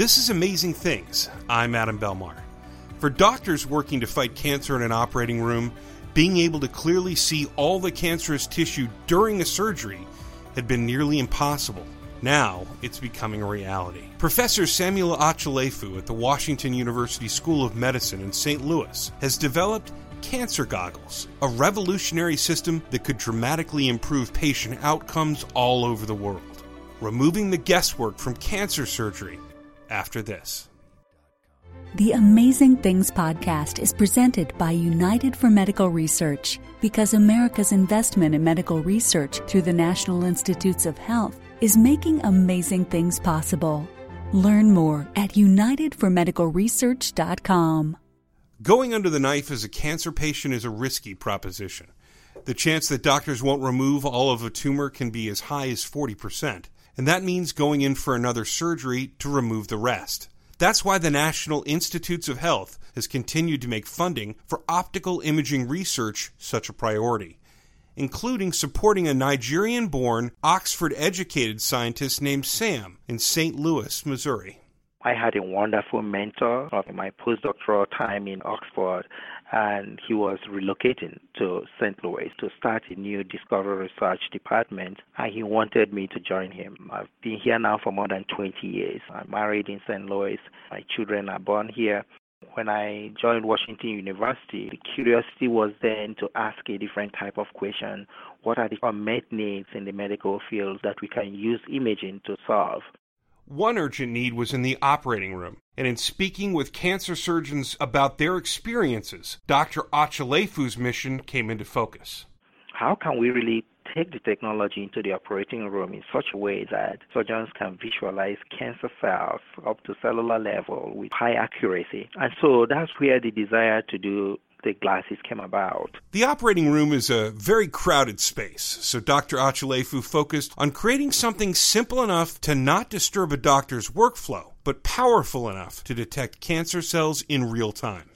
This is Amazing Things. I'm Adam Belmar. For doctors working to fight cancer in an operating room, being able to clearly see all the cancerous tissue during a surgery had been nearly impossible. Now it's becoming a reality. Professor Samuel Achilefu at the Washington University School of Medicine in St. Louis has developed cancer goggles, a revolutionary system that could dramatically improve patient outcomes all over the world, removing the guesswork from cancer surgery after this. The Amazing Things podcast is presented by United for Medical Research because America's investment in medical research through the National Institutes of Health is making amazing things possible. Learn more at unitedformedicalresearch.com. Going under the knife as a cancer patient is a risky proposition. The chance that doctors won't remove all of a tumor can be as high as 40%, and that means going in for another surgery to remove the rest. That's why the National Institutes of Health has continued to make funding for optical imaging research such a priority, including supporting a Nigerian born, Oxford educated scientist named Sam in St. Louis, Missouri. I had a wonderful mentor of my postdoctoral time in Oxford, and he was relocating to St. Louis to start a new discovery research department, and he wanted me to join him. I've been here now for more than 20 years. I'm married in St. Louis. My children are born here. When I joined Washington University, the curiosity was then to ask a different type of question. What are the unmet needs in the medical field that we can use imaging to solve? One urgent need was in the operating room, and in speaking with cancer surgeons about their experiences, Dr. Achilefu's mission came into focus. How can we really take the technology into the operating room in such a way that surgeons can visualize cancer cells up to cellular level with high accuracy? And so that's where the desire to do the glasses came about. The operating room is a very crowded space, so Dr. Achilefu focused on creating something simple enough to not disturb a doctor's workflow, but powerful enough to detect cancer cells in real time.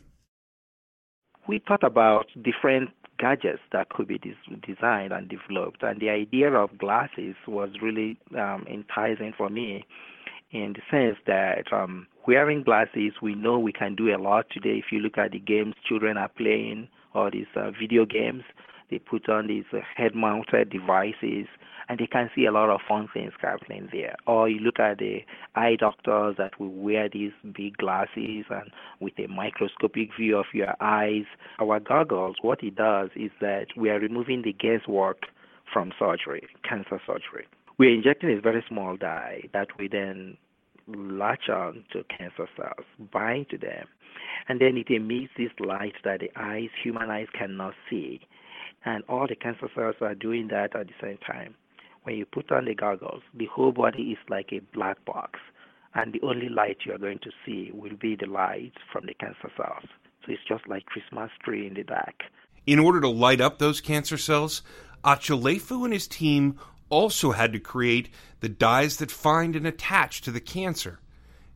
We thought about different gadgets that could be des- designed and developed, and the idea of glasses was really um, enticing for me in the sense that um, wearing glasses, we know we can do a lot today. If you look at the games children are playing or these uh, video games, they put on these uh, head-mounted devices and they can see a lot of fun things happening there. Or you look at the eye doctors that will wear these big glasses and with a microscopic view of your eyes. Our goggles, what it does is that we are removing the guesswork from surgery, cancer surgery. We're injecting a very small dye that we then latch on to cancer cells, bind to them, and then it emits this light that the eyes, human eyes, cannot see. And all the cancer cells are doing that at the same time. When you put on the goggles, the whole body is like a black box, and the only light you are going to see will be the light from the cancer cells. So it's just like Christmas tree in the dark. In order to light up those cancer cells, Achilefu and his team also had to create the dyes that find and attach to the cancer,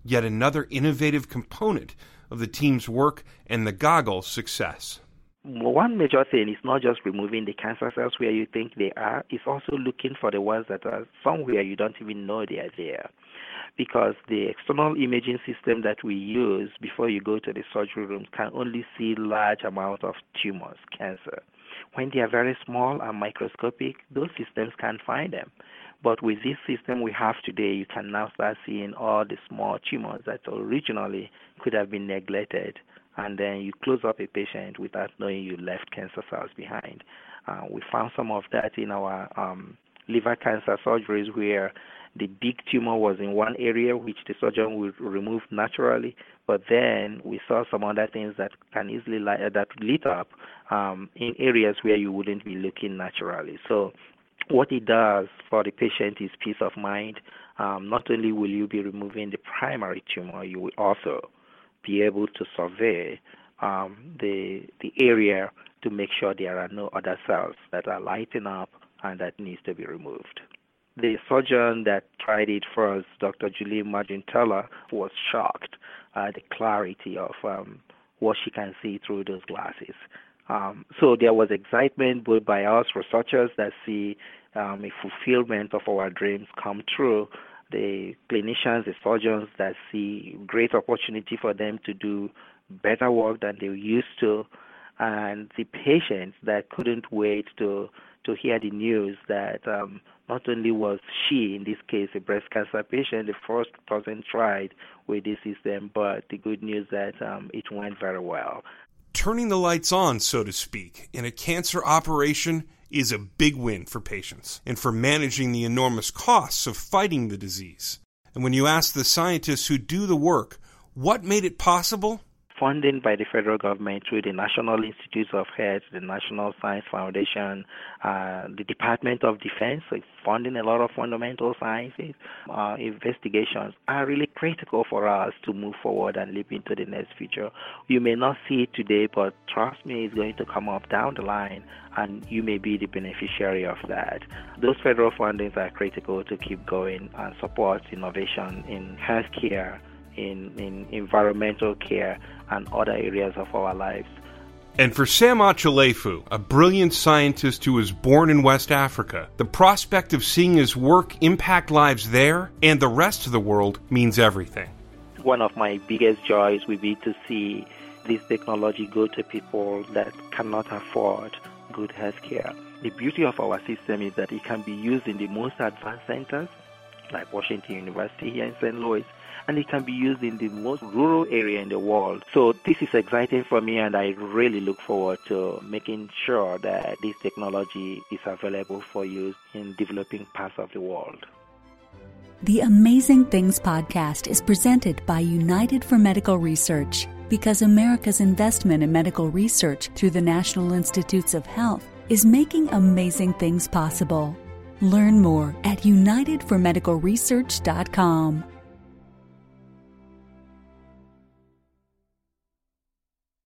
yet another innovative component of the team's work and the goggle's success. One major thing is not just removing the cancer cells where you think they are, it's also looking for the ones that are somewhere you don't even know they are there. Because the external imaging system that we use before you go to the surgery room can only see large amounts of tumors, cancer. When they are very small and microscopic, those systems can't find them. But with this system we have today, you can now start seeing all the small tumors that originally could have been neglected. And then you close up a patient without knowing you left cancer cells behind. Uh, we found some of that in our um, liver cancer surgeries where the big tumor was in one area which the surgeon would remove naturally, but then we saw some other things that can easily light, that lit up um, in areas where you wouldn't be looking naturally. So what it does for the patient is peace of mind. Um, not only will you be removing the primary tumor, you will also be able to survey um, the the area to make sure there are no other cells that are lighting up and that needs to be removed. The surgeon that tried it first, Dr. Julie Margenthaler, was shocked at the clarity of um, what she can see through those glasses. Um, so there was excitement both by us researchers that see um, a fulfillment of our dreams come true, the clinicians, the surgeons that see great opportunity for them to do better work than they used to, and the patients that couldn't wait to to hear the news that um, not only was she, in this case, a breast cancer patient, the first person tried with this system, but the good news that um, it went very well. Turning the lights on, so to speak, in a cancer operation is a big win for patients and for managing the enormous costs of fighting the disease. And when you ask the scientists who do the work what made it possible, funding by the federal government through the National Institutes of Health, the National Science Foundation, uh, the Department of Defense, so funding a lot of fundamental sciences. Uh, investigations are really critical for us to move forward and leap into the next future. You may not see it today, but trust me, it's going to come up down the line, and you may be the beneficiary of that. Those federal fundings are critical to keep going and support innovation in healthcare in, in environmental care and other areas of our lives. And for Sam Achilefu, a brilliant scientist who was born in West Africa, the prospect of seeing his work impact lives there and the rest of the world means everything. One of my biggest joys would be to see this technology go to people that cannot afford good health care. The beauty of our system is that it can be used in the most advanced centers, like Washington University here in St. Louis, and it can be used in the most rural area in the world. So this is exciting for me and I really look forward to making sure that this technology is available for use in developing parts of the world. The Amazing Things podcast is presented by United for Medical Research because America's investment in medical research through the National Institutes of Health is making amazing things possible. Learn more at unitedformedicalresearch.com.